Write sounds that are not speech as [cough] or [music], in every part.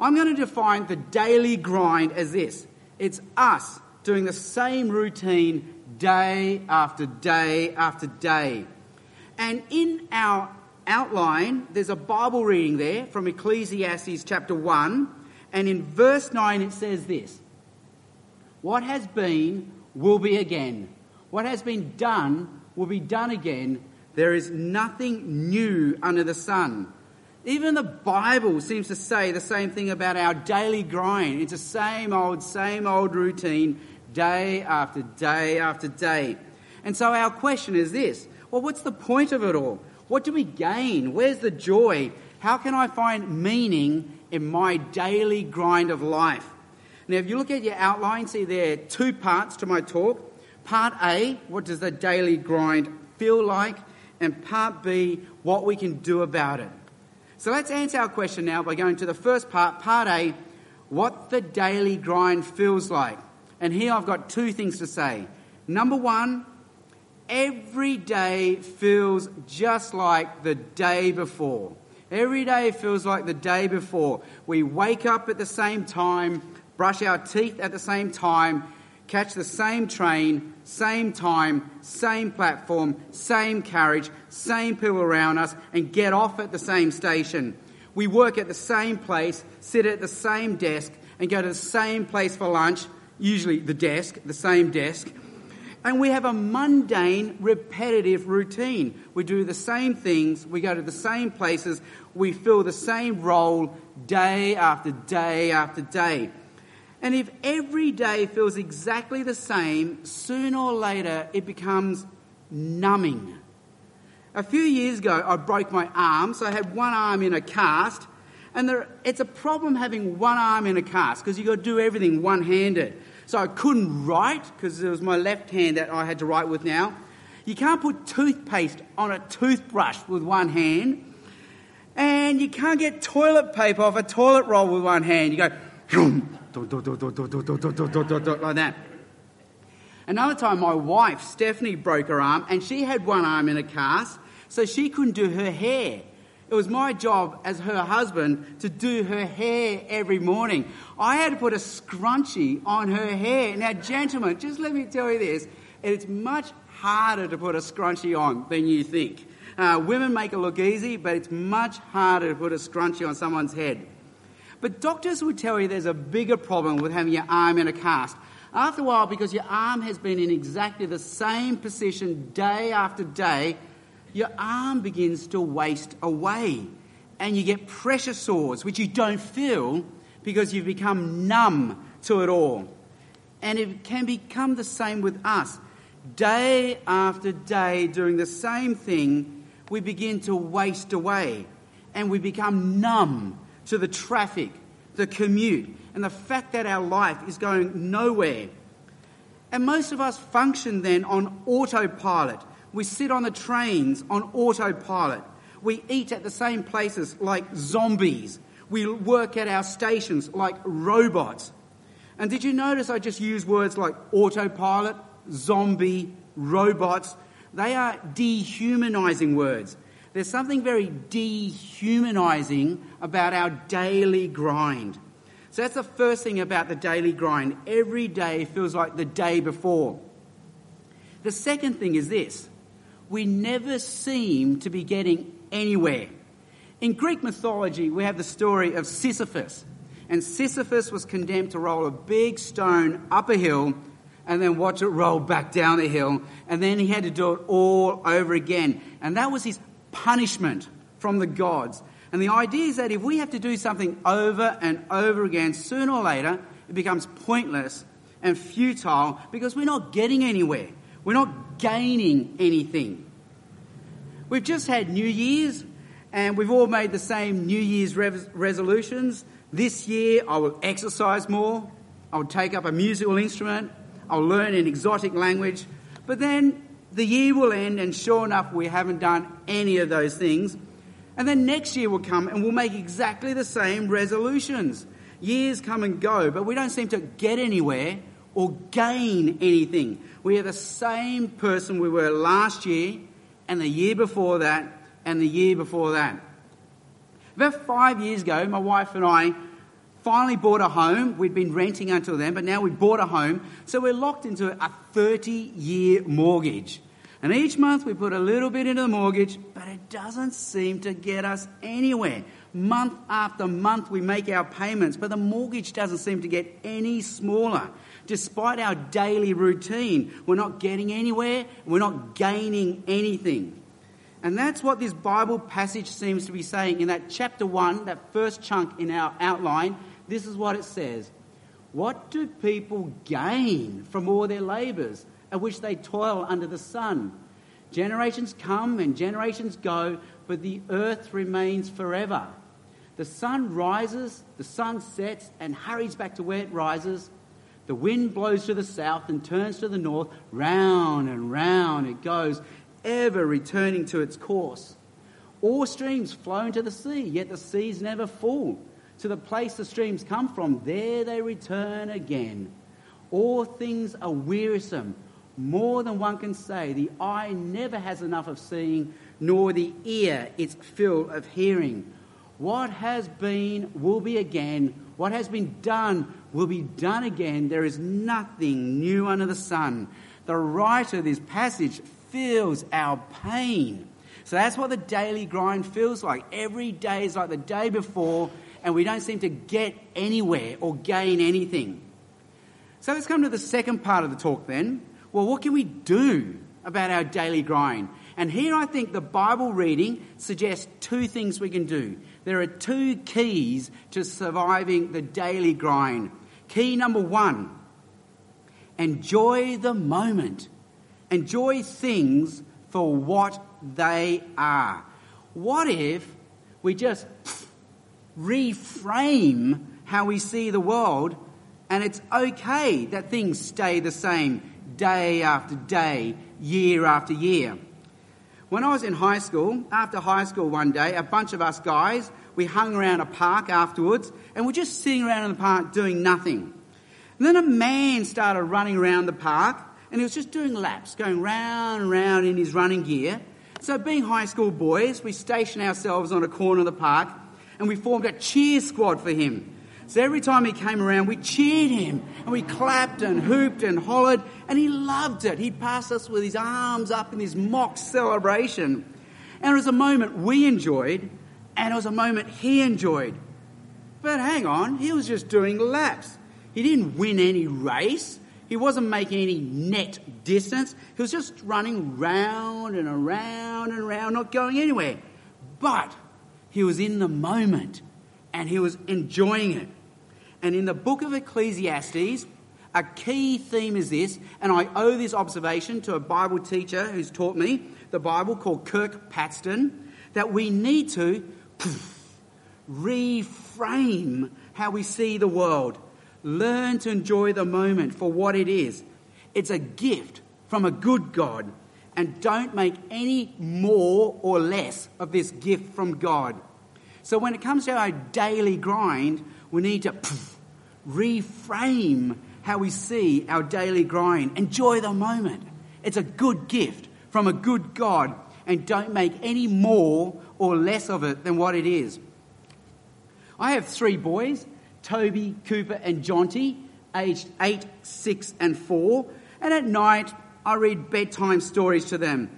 I'm going to define the daily grind as this it's us doing the same routine day after day after day. And in our outline, there's a Bible reading there from Ecclesiastes chapter 1. And in verse 9, it says this What has been will be again. What has been done will be done again. There is nothing new under the sun. Even the Bible seems to say the same thing about our daily grind. It's the same old, same old routine, day after day after day. And so our question is this well, what's the point of it all? What do we gain? Where's the joy? How can I find meaning in my daily grind of life? Now, if you look at your outline, see there are two parts to my talk. Part A, what does the daily grind feel like? And part B, what we can do about it. So let's answer our question now by going to the first part, part A, what the daily grind feels like. And here I've got two things to say. Number one, every day feels just like the day before. Every day feels like the day before. We wake up at the same time, brush our teeth at the same time, catch the same train, same time, same platform, same carriage, same people around us, and get off at the same station. We work at the same place, sit at the same desk, and go to the same place for lunch, usually the desk, the same desk. And we have a mundane, repetitive routine. We do the same things, we go to the same places, we fill the same role day after day after day. And if every day feels exactly the same, sooner or later it becomes numbing. A few years ago, I broke my arm, so I had one arm in a cast. And there, it's a problem having one arm in a cast because you've got to do everything one handed. So I couldn't write because it was my left hand that I had to write with now. You can't put toothpaste on a toothbrush with one hand. And you can't get toilet paper off a toilet roll with one hand. You go [sniffs] like that. Another time, my wife, Stephanie, broke her arm and she had one arm in a cast, so she couldn't do her hair. It was my job as her husband to do her hair every morning. I had to put a scrunchie on her hair. Now, gentlemen, just let me tell you this it's much harder to put a scrunchie on than you think. Uh, women make it look easy, but it's much harder to put a scrunchie on someone's head. But doctors would tell you there's a bigger problem with having your arm in a cast. After a while, because your arm has been in exactly the same position day after day, your arm begins to waste away and you get pressure sores, which you don't feel because you've become numb to it all. And it can become the same with us. Day after day, doing the same thing, we begin to waste away and we become numb to the traffic, the commute, and the fact that our life is going nowhere. And most of us function then on autopilot. We sit on the trains on autopilot. We eat at the same places like zombies. We work at our stations like robots. And did you notice I just used words like autopilot, zombie, robots? They are dehumanizing words. There's something very dehumanizing about our daily grind. So that's the first thing about the daily grind. Every day feels like the day before. The second thing is this we never seem to be getting anywhere. In Greek mythology, we have the story of Sisyphus. And Sisyphus was condemned to roll a big stone up a hill and then watch it roll back down the hill. And then he had to do it all over again. And that was his punishment from the gods. And the idea is that if we have to do something over and over again, sooner or later, it becomes pointless and futile because we're not getting anywhere. We're not gaining anything. We've just had New Year's and we've all made the same New Year's resolutions This year I will exercise more, I'll take up a musical instrument, I'll learn an exotic language. But then the year will end, and sure enough, we haven't done any of those things. And then next year will come, and we'll make exactly the same resolutions. Years come and go, but we don't seem to get anywhere or gain anything. We are the same person we were last year, and the year before that, and the year before that. About five years ago, my wife and I finally bought a home. We'd been renting until then, but now we bought a home. So we're locked into a 30 year mortgage. And each month we put a little bit into the mortgage, but it doesn't seem to get us anywhere. Month after month we make our payments, but the mortgage doesn't seem to get any smaller. Despite our daily routine, we're not getting anywhere, we're not gaining anything. And that's what this Bible passage seems to be saying. In that chapter 1, that first chunk in our outline, this is what it says What do people gain from all their labours at which they toil under the sun? Generations come and generations go, but the earth remains forever. The sun rises, the sun sets, and hurries back to where it rises. The wind blows to the south and turns to the north. Round and round it goes, ever returning to its course. All streams flow into the sea, yet the sea's never full to the place the streams come from, there they return again. All things are wearisome, more than one can say. The eye never has enough of seeing, nor the ear its fill of hearing. What has been will be again. What has been done will be done again. There is nothing new under the sun. The writer of this passage feels our pain. So that's what the daily grind feels like. Every day is like the day before, and we don't seem to get anywhere or gain anything. So let's come to the second part of the talk then. Well, what can we do about our daily grind? And here I think the Bible reading suggests two things we can do. There are two keys to surviving the daily grind. Key number one enjoy the moment, enjoy things for what they are. What if we just reframe how we see the world, and it's okay that things stay the same day after day, year after year. When I was in high school, after high school one day, a bunch of us guys, we hung around a park afterwards, and we're just sitting around in the park doing nothing. And then a man started running around the park, and he was just doing laps, going round and round in his running gear. So, being high school boys, we stationed ourselves on a corner of the park and we formed a cheer squad for him. So every time he came around, we cheered him and we clapped and hooped and hollered, and he loved it. He passed us with his arms up in this mock celebration. And it was a moment we enjoyed, and it was a moment he enjoyed. But hang on, he was just doing laps. He didn't win any race. He wasn't making any net distance. He was just running round and around and around, not going anywhere. But he was in the moment and he was enjoying it. And in the book of Ecclesiastes, a key theme is this, and I owe this observation to a Bible teacher who's taught me the Bible called Kirk Patston, that we need to reframe how we see the world. Learn to enjoy the moment for what it is. It's a gift from a good God and don't make any more or less of this gift from God. So when it comes to our daily grind, we need to poof, reframe how we see our daily grind. Enjoy the moment. It's a good gift from a good God, and don't make any more or less of it than what it is. I have three boys Toby, Cooper, and Jonty, aged eight, six, and four. And at night, I read bedtime stories to them.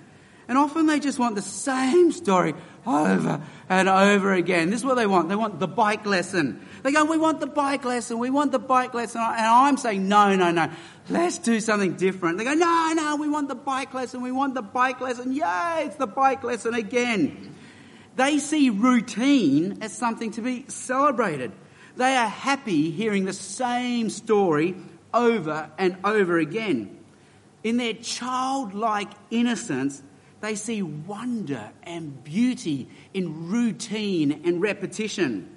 And often they just want the same story over and over again. This is what they want. They want the bike lesson. They go, we want the bike lesson. We want the bike lesson. And I'm saying, no, no, no. Let's do something different. They go, no, no, we want the bike lesson. We want the bike lesson. Yay, it's the bike lesson again. They see routine as something to be celebrated. They are happy hearing the same story over and over again. In their childlike innocence, they see wonder and beauty in routine and repetition.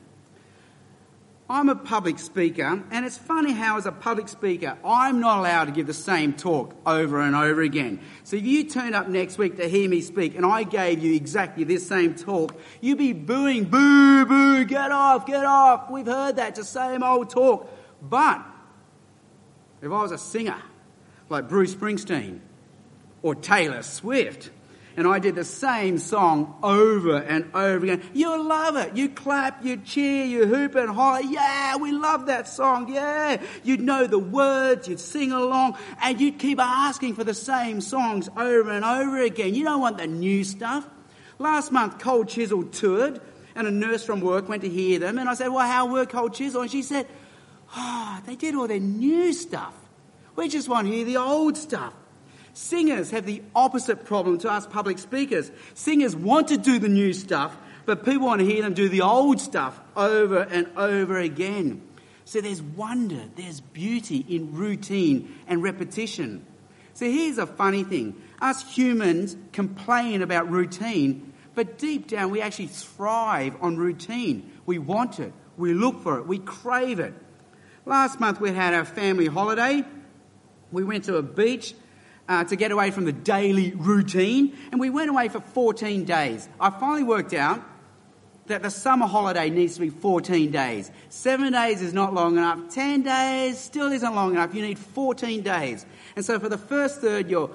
I'm a public speaker, and it's funny how, as a public speaker, I'm not allowed to give the same talk over and over again. So if you turned up next week to hear me speak and I gave you exactly this same talk, you'd be booing, boo, boo, get off, get off. We've heard that, the same old talk. But if I was a singer like Bruce Springsteen or Taylor Swift, and I did the same song over and over again. You'll love it. You clap, you cheer, you hoop and holler. Yeah, we love that song. Yeah. You'd know the words, you'd sing along, and you'd keep asking for the same songs over and over again. You don't want the new stuff. Last month, Cold Chisel toured, and a nurse from work went to hear them, and I said, Well, how were Cold Chisel? And she said, Oh, they did all their new stuff. We just want to hear the old stuff. Singers have the opposite problem to us public speakers. Singers want to do the new stuff, but people want to hear them do the old stuff over and over again. So there's wonder, there's beauty in routine and repetition. So here's a funny thing us humans complain about routine, but deep down we actually thrive on routine. We want it, we look for it, we crave it. Last month we had our family holiday. We went to a beach uh, to get away from the daily routine, and we went away for 14 days. I finally worked out that the summer holiday needs to be 14 days. Seven days is not long enough. 10 days still isn't long enough. You need 14 days. And so for the first third, you're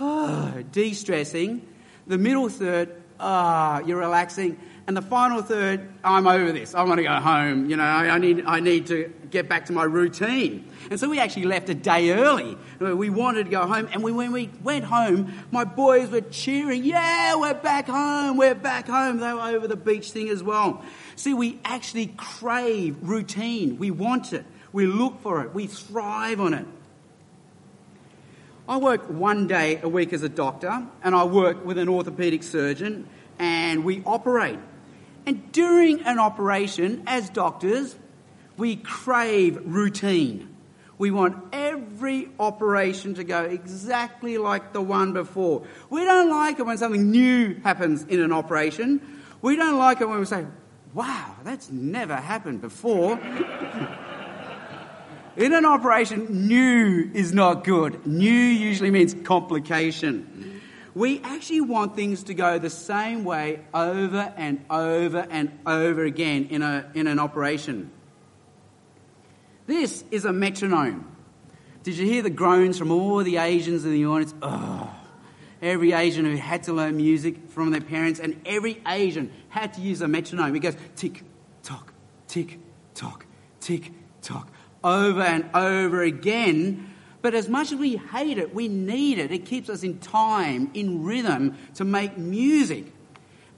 oh, de stressing. The middle third, ah, you're relaxing. And the final third, I'm over this. I want to go home. You know, I, need, I need to get back to my routine. And so we actually left a day early. We wanted to go home. And we, when we went home, my boys were cheering, Yeah, we're back home. We're back home. They were over the beach thing as well. See, we actually crave routine. We want it. We look for it. We thrive on it. I work one day a week as a doctor, and I work with an orthopedic surgeon, and we operate. And during an operation, as doctors, we crave routine. We want every operation to go exactly like the one before. We don't like it when something new happens in an operation. We don't like it when we say, wow, that's never happened before. [laughs] in an operation, new is not good. New usually means complication. We actually want things to go the same way over and over and over again in, a, in an operation. This is a metronome. Did you hear the groans from all the Asians in the audience? Every Asian who had to learn music from their parents, and every Asian had to use a metronome. It goes tick, tock, tick, tock, tick, tock, over and over again but as much as we hate it, we need it. It keeps us in time, in rhythm to make music.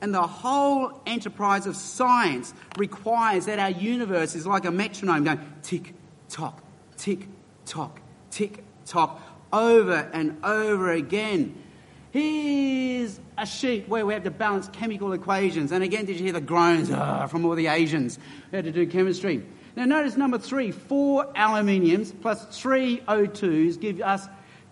And the whole enterprise of science requires that our universe is like a metronome going tick, tock, tick, tock, tick, tock, over and over again. Here's a sheet where we have to balance chemical equations. And again, did you hear the groans uh, from all the Asians who had to do chemistry? Now, notice number three four aluminiums plus three O2s give us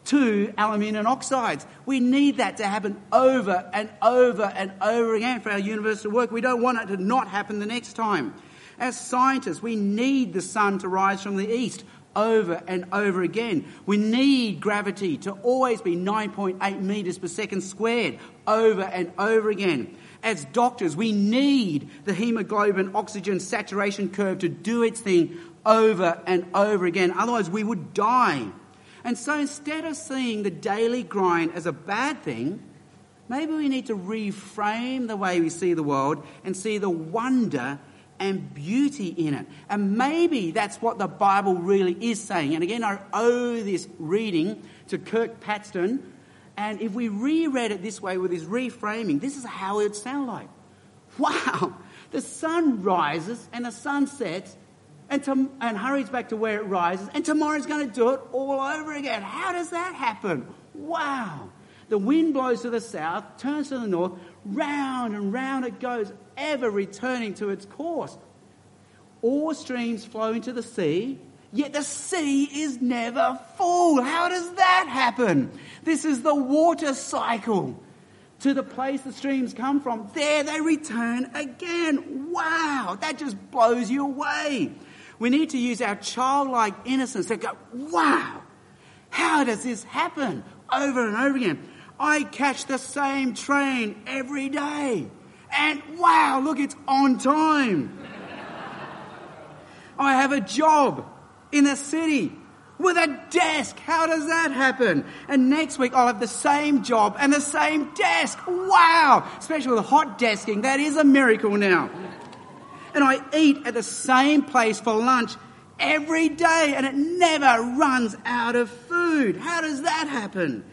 two aluminium oxides. We need that to happen over and over and over again for our universe to work. We don't want it to not happen the next time. As scientists, we need the sun to rise from the east over and over again. We need gravity to always be 9.8 metres per second squared over and over again as doctors, we need the hemoglobin oxygen saturation curve to do its thing over and over again. Otherwise, we would die. And so instead of seeing the daily grind as a bad thing, maybe we need to reframe the way we see the world and see the wonder and beauty in it. And maybe that's what the Bible really is saying. And again, I owe this reading to Kirk Patston, and if we reread it this way with his reframing, this is how it would sound like. [laughs] Wow, the sun rises and the sun sets and, to, and hurries back to where it rises, and tomorrow's going to do it all over again. How does that happen? Wow. The wind blows to the south, turns to the north, round and round it goes, ever returning to its course. All streams flow into the sea, Yet the sea is never full. How does that happen? This is the water cycle. To the place the streams come from, there they return again. Wow, that just blows you away. We need to use our childlike innocence to go, wow, how does this happen over and over again? I catch the same train every day. And wow, look, it's on time. I have a job in the city with a desk. How does that happen? And next week I'll have the same job and the same desk. Wow! Especially with hot desking. That is a miracle now. And I eat at the same place for lunch every day and it never runs out of food. How does that happen?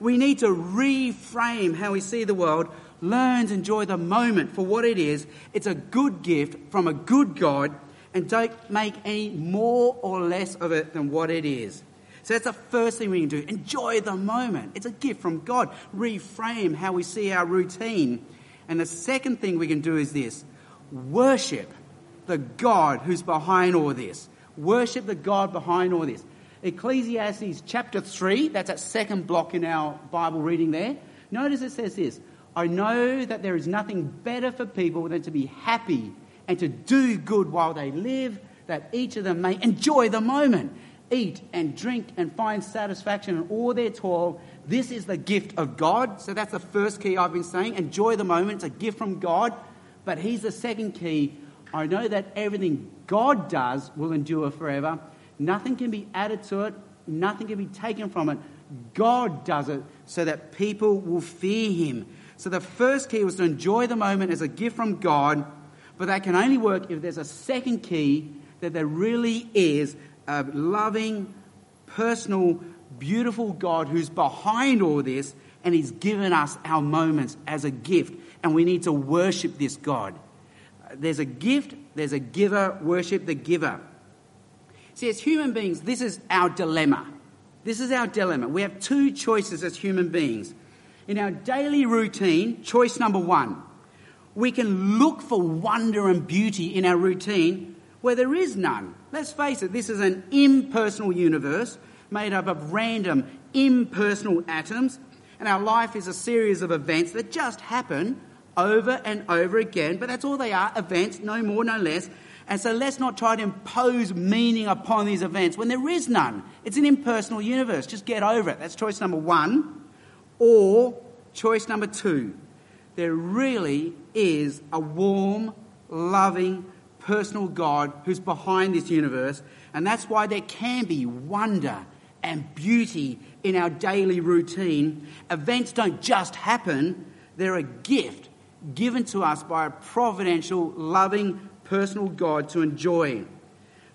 We need to reframe how we see the world, learn to enjoy the moment for what it is. It's a good gift from a good God and don't make any more or less of it than what it is. So that's the first thing we can do. Enjoy the moment. It's a gift from God. Reframe how we see our routine. And the second thing we can do is this worship the God who's behind all this. Worship the God behind all this. Ecclesiastes chapter 3, that's that second block in our Bible reading there. Notice it says this I know that there is nothing better for people than to be happy and to do good while they live, that each of them may enjoy the moment, eat and drink and find satisfaction in all their toil. This is the gift of God. So that's the first key I've been saying. Enjoy the moment. It's a gift from God. But here's the second key. I know that everything God does will endure forever. Nothing can be added to it, nothing can be taken from it. God does it so that people will fear him. So the first key was to enjoy the moment as a gift from God but that can only work if there's a second key that there really is a loving, personal, beautiful God who's behind all this and He's given us our moments as a gift. And we need to worship this God. There's a gift, there's a giver, worship the giver. See, as human beings, this is our dilemma. This is our dilemma. We have two choices as human beings. In our daily routine, choice number one we can look for wonder and beauty in our routine where there is none. Let's face it, this is an impersonal universe made up of random, impersonal atoms, and our life is a series of events that just happen over and over again, but that's all they are events, no more, no less. And so let's not try to impose meaning upon these events when there is none. It's an impersonal universe. Just get over it. That's choice number one. Or choice number two there really is a warm, loving, personal God who's behind this universe, and that's why there can be wonder and beauty in our daily routine. Events don't just happen, they're a gift given to us by a providential, loving, personal God to enjoy.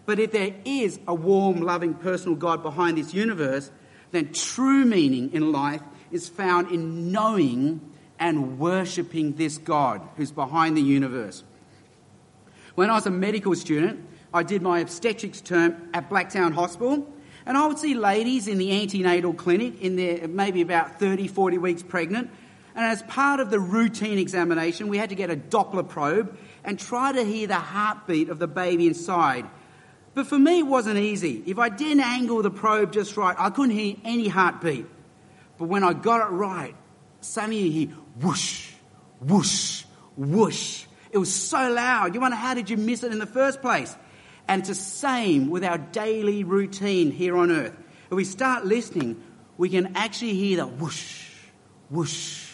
But if there is a warm, loving, personal God behind this universe, then true meaning in life is found in knowing and worshipping this God who's behind the universe. When I was a medical student, I did my obstetrics term at Blacktown Hospital, and I would see ladies in the antenatal clinic in their maybe about 30, 40 weeks pregnant. And as part of the routine examination, we had to get a Doppler probe and try to hear the heartbeat of the baby inside. But for me, it wasn't easy. If I didn't angle the probe just right, I couldn't hear any heartbeat. But when I got it right, suddenly you hear whoosh, whoosh, whoosh. It was so loud. You wonder how did you miss it in the first place? And it's the same with our daily routine here on earth. If we start listening, we can actually hear the whoosh, whoosh,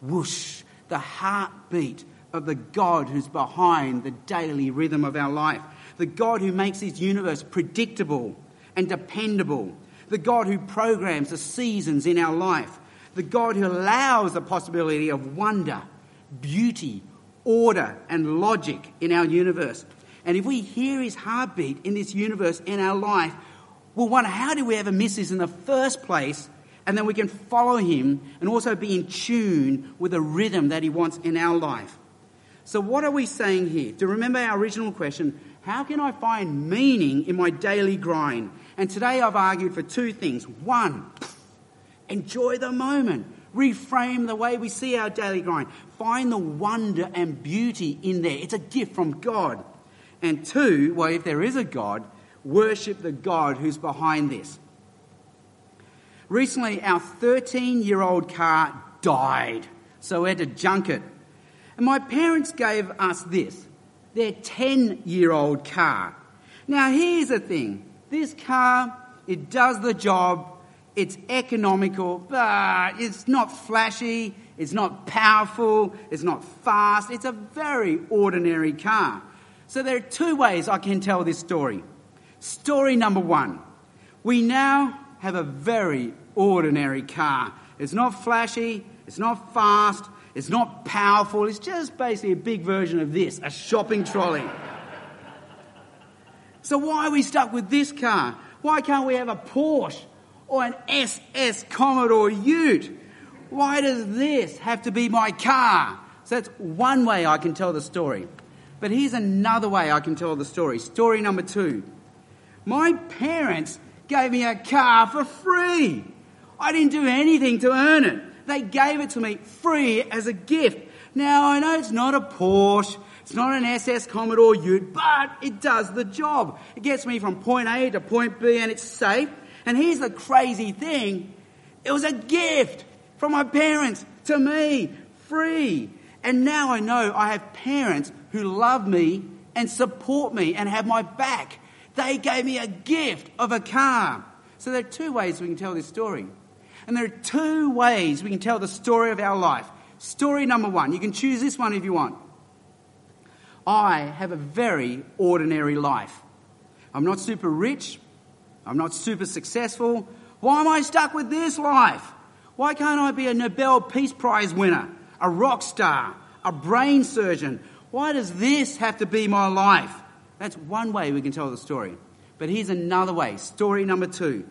whoosh, the heartbeat of the God who's behind the daily rhythm of our life. The God who makes this universe predictable and dependable. The God who programs the seasons in our life the God who allows the possibility of wonder, beauty, order, and logic in our universe. And if we hear his heartbeat in this universe, in our life, we'll wonder how did we ever miss this in the first place? And then we can follow him and also be in tune with the rhythm that he wants in our life. So, what are we saying here? To remember our original question, how can I find meaning in my daily grind? And today I've argued for two things. One, Enjoy the moment. Reframe the way we see our daily grind. Find the wonder and beauty in there. It's a gift from God. And two, well, if there is a God, worship the God who's behind this. Recently, our 13 year old car died, so we had to junk it. And my parents gave us this their 10 year old car. Now, here's the thing this car, it does the job, it's economical, but it's not flashy, it's not powerful, it's not fast, it's a very ordinary car. So, there are two ways I can tell this story. Story number one we now have a very ordinary car. It's not flashy, it's not fast, it's not powerful, it's just basically a big version of this a shopping trolley. So, why are we stuck with this car? Why can't we have a Porsche or an SS Commodore Ute? Why does this have to be my car? So, that's one way I can tell the story. But here's another way I can tell the story. Story number two. My parents gave me a car for free. I didn't do anything to earn it. They gave it to me free as a gift. Now, I know it's not a Porsche, it's not an SS Commodore Ute, but it does the job. It gets me from point A to point B and it's safe. And here's the crazy thing it was a gift from my parents to me, free. And now I know I have parents who love me and support me and have my back. They gave me a gift of a car. So there are two ways we can tell this story. And there are two ways we can tell the story of our life. Story number one, you can choose this one if you want. I have a very ordinary life. I'm not super rich. I'm not super successful. Why am I stuck with this life? Why can't I be a Nobel Peace Prize winner, a rock star, a brain surgeon? Why does this have to be my life? That's one way we can tell the story. But here's another way. Story number two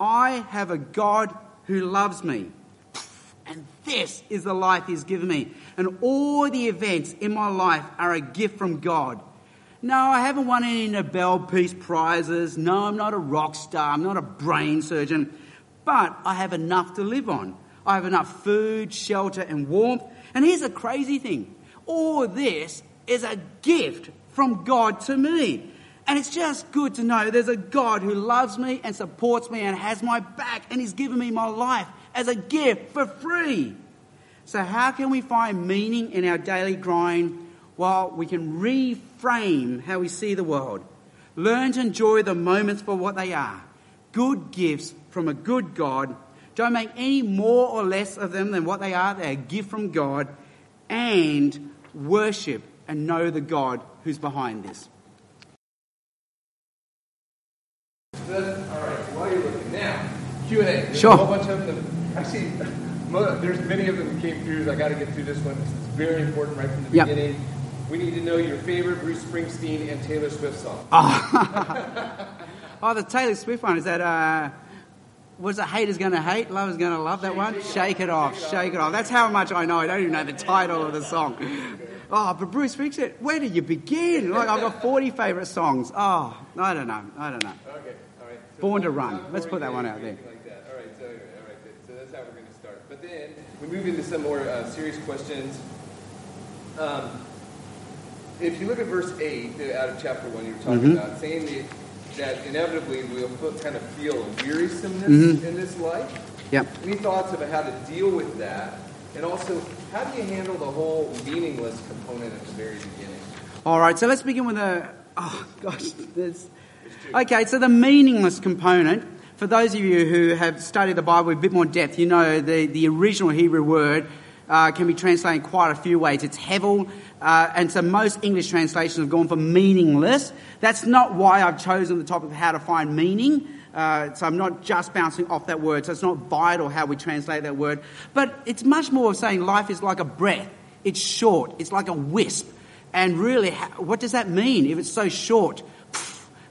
I have a God who loves me. And this is the life He's given me. And all the events in my life are a gift from God. No, I haven't won any Nobel Peace Prizes. No, I'm not a rock star. I'm not a brain surgeon. But I have enough to live on. I have enough food, shelter, and warmth. And here's a crazy thing all this is a gift from God to me. And it's just good to know there's a God who loves me and supports me and has my back and He's given me my life as a gift for free. So, how can we find meaning in our daily grind while we can reframe how we see the world? Learn to enjoy the moments for what they are good gifts from a good God. Don't make any more or less of them than what they are. They're a gift from God. And worship and know the God who's behind this. All right, while you're looking now, Q and A. Sure. A whole bunch of them. Actually, there's many of them that came through. I got to get through this one. This is very important right from the Yep. beginning. We need to know your favorite Bruce Springsteen and Taylor Swift song. [laughs] Oh, the Taylor Swift one is that. Uh, was it haters gonna hate, lovers gonna love that one? Shake it off, shake it off. That's how much I know. I don't even know the title of the song. Oh, but Bruce Springsteen, where do you begin? Like I've got 40 favourite songs. Oh, I don't know. I don't know. Okay, all right. So Born to Run. Let's put that one out there. anything Like that. All right, so, all right, good. so that's how we're going to start. But then we move into some more uh, serious questions. Um, if you look at verse 8 uh, out of chapter 1, you were talking Mm-hmm. about saying that, that inevitably we'll kind of feel wearisomeness Mm-hmm. in this life. Yep. Any thoughts about how to deal with that? And also, how do you handle the whole meaningless component at the very beginning? All right, so let's begin with the. Oh, gosh. There's, okay, so the meaningless component. For those of you who have studied the Bible a bit more depth, you know the, the original Hebrew word uh, can be translated in quite a few ways. It's hevel, uh, and so most English translations have gone for meaningless. That's not why I've chosen the topic of how to find meaning. Uh, so I'm not just bouncing off that word. So it's not vital how we translate that word. But it's much more of saying life is like a breath. It's short. It's like a wisp. And really, what does that mean if it's so short?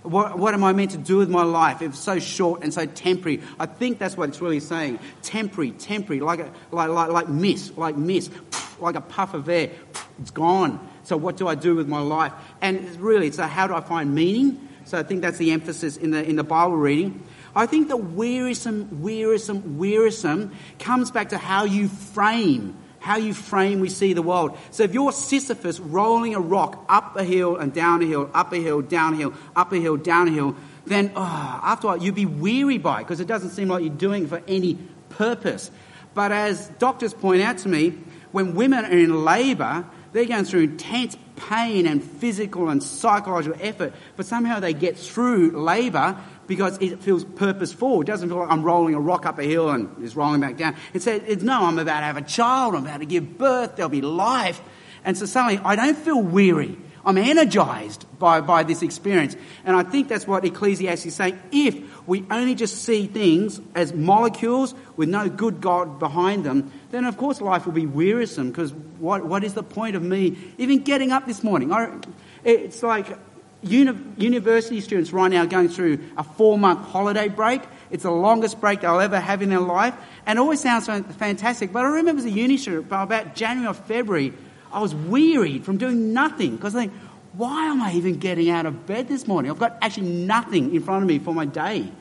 What, what am I meant to do with my life if it's so short and so temporary? I think that's what it's really saying. Temporary, temporary, like, a, like, like, like mist, like mist, like a puff of air. It's gone. So what do I do with my life? And it's really, so how do I find meaning? So I think that's the emphasis in the, in the Bible reading. I think the wearisome, wearisome, wearisome comes back to how you frame how you frame we see the world. So if you're Sisyphus rolling a rock up a hill and down a hill, up a hill, down a hill, up a hill, down a hill, then oh, after a while you'd be weary by it because it doesn't seem like you're doing it for any purpose. But as doctors point out to me, when women are in labour, they're going through intense pain and physical and psychological effort, but somehow they get through labour because it feels purposeful. It doesn't feel like I'm rolling a rock up a hill and it's rolling back down. It it's, no, I'm about to have a child, I'm about to give birth, there'll be life. And so suddenly I don't feel weary. I'm energized by, by this experience. And I think that's what Ecclesiastes is saying. If we only just see things as molecules with no good God behind them, then of course life will be wearisome because what, what is the point of me even getting up this morning? I, it's like uni, university students right now are going through a four month holiday break. It's the longest break they'll ever have in their life. And it always sounds fantastic. But I remember as a uni student, by about January or February, I was wearied from doing nothing because I think, why am I even getting out of bed this morning? I've got actually nothing in front of me for my day.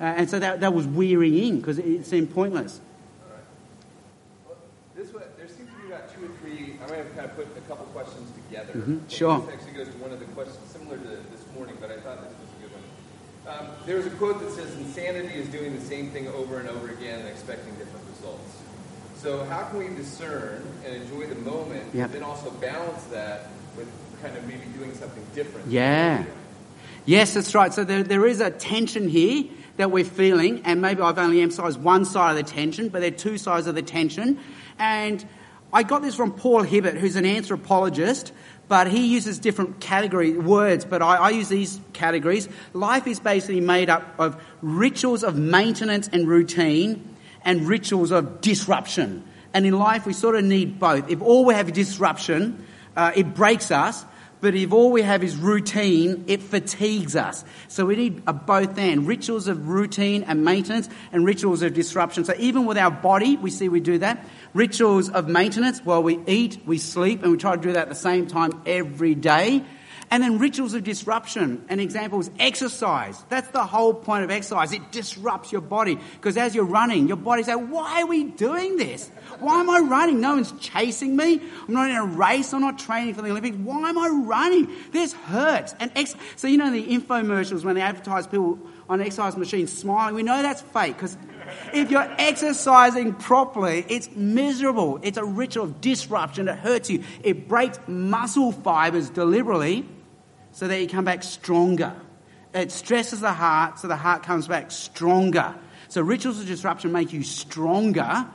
Uh, and so that, that was wearying because it, it, seemed pointless. Well, this one, there seems to be about two or three. I'm going to kind of put a couple questions together. Mm-hmm. Sure. This actually goes to one of the questions similar to this morning, but I thought this was a good one. Um, there was a quote that says, Insanity is doing the same thing over and over again and expecting different results. So how can we discern and enjoy the moment, yep. but then also balance that with kind of maybe doing something different? Yeah. Yes, that's right. So there, there is a tension here that we're feeling, and maybe I've only emphasised one side of the tension, but there are two sides of the tension. And I got this from Paul Hiebert, who's an anthropologist, but he uses different category words, but I, I, use these categories. Life is basically made up of rituals of maintenance and routine and rituals of disruption. And in life, we sort of need both. If all we have is disruption, uh, it breaks us. But if all we have is routine, it fatigues us. So we need a both and rituals of routine and maintenance and rituals of disruption. So even with our body, we see we do that. Rituals of maintenance, well, we eat, we sleep, and we try to do that at the same time every day. And then rituals of disruption. An example is exercise. That's the whole point of exercise. It disrupts your body. Because as you're running, your body's like, why are we doing this? Why am I running? No one's chasing me. I'm not in a race. I'm not training for the Olympics. Why am I running? This hurts. And ex- so, you know, the infomercials when they advertise people on exercise machines smiling, we know that's fake because if you're exercising properly, it's miserable. It's a ritual of disruption. It hurts you. It breaks muscle fibers deliberately so that you come back stronger. It stresses the heart so the heart comes back stronger. So rituals of disruption make you stronger,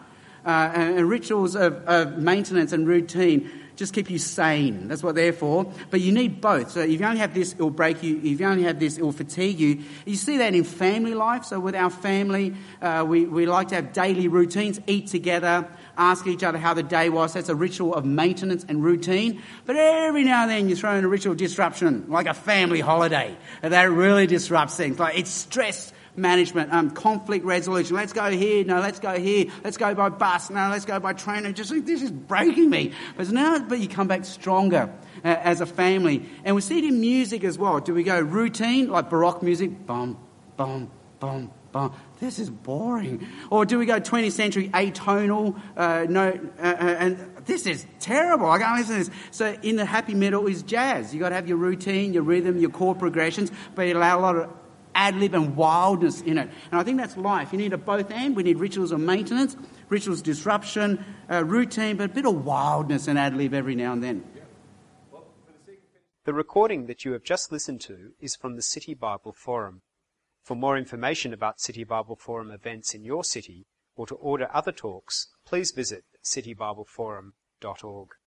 uh, and, and, rituals of, of maintenance and routine just keep you sane. That's what they're for. But you need both. So if you only have this, it'll break you. If you only have this, it'll fatigue you. You see that in family life. So with our family, uh, we, we like to have daily routines, eat together, ask each other how the day was. That's a ritual of maintenance and routine. But every now and then you throw in a ritual disruption, like a family holiday. And that really disrupts things. Like it's stress management, um, conflict resolution. Let's go here. No, let's go here. Let's go by bus. No, let's go by train. And just this is breaking me. But now, but you come back stronger uh, as a family. And we see it in music as well. Do we go routine, like Baroque music? Bum, bum, bum, bum. This is boring. Or do we go 20th century atonal? Uh, no, uh, uh, and this is terrible. I can't listen to this. So in the happy middle is jazz. You've got to have your routine, your rhythm, your chord progressions, but you allow a lot of ad lib and wildness in it. And I think that's life. You need a both and. We need rituals of maintenance, rituals disruption, uh, routine, but a bit of wildness and ad lib every now and then. The recording that you have just listened to is from the City Bible Forum. For more information about City Bible Forum events in your city or to order other talks, please visit citybibleforum.org.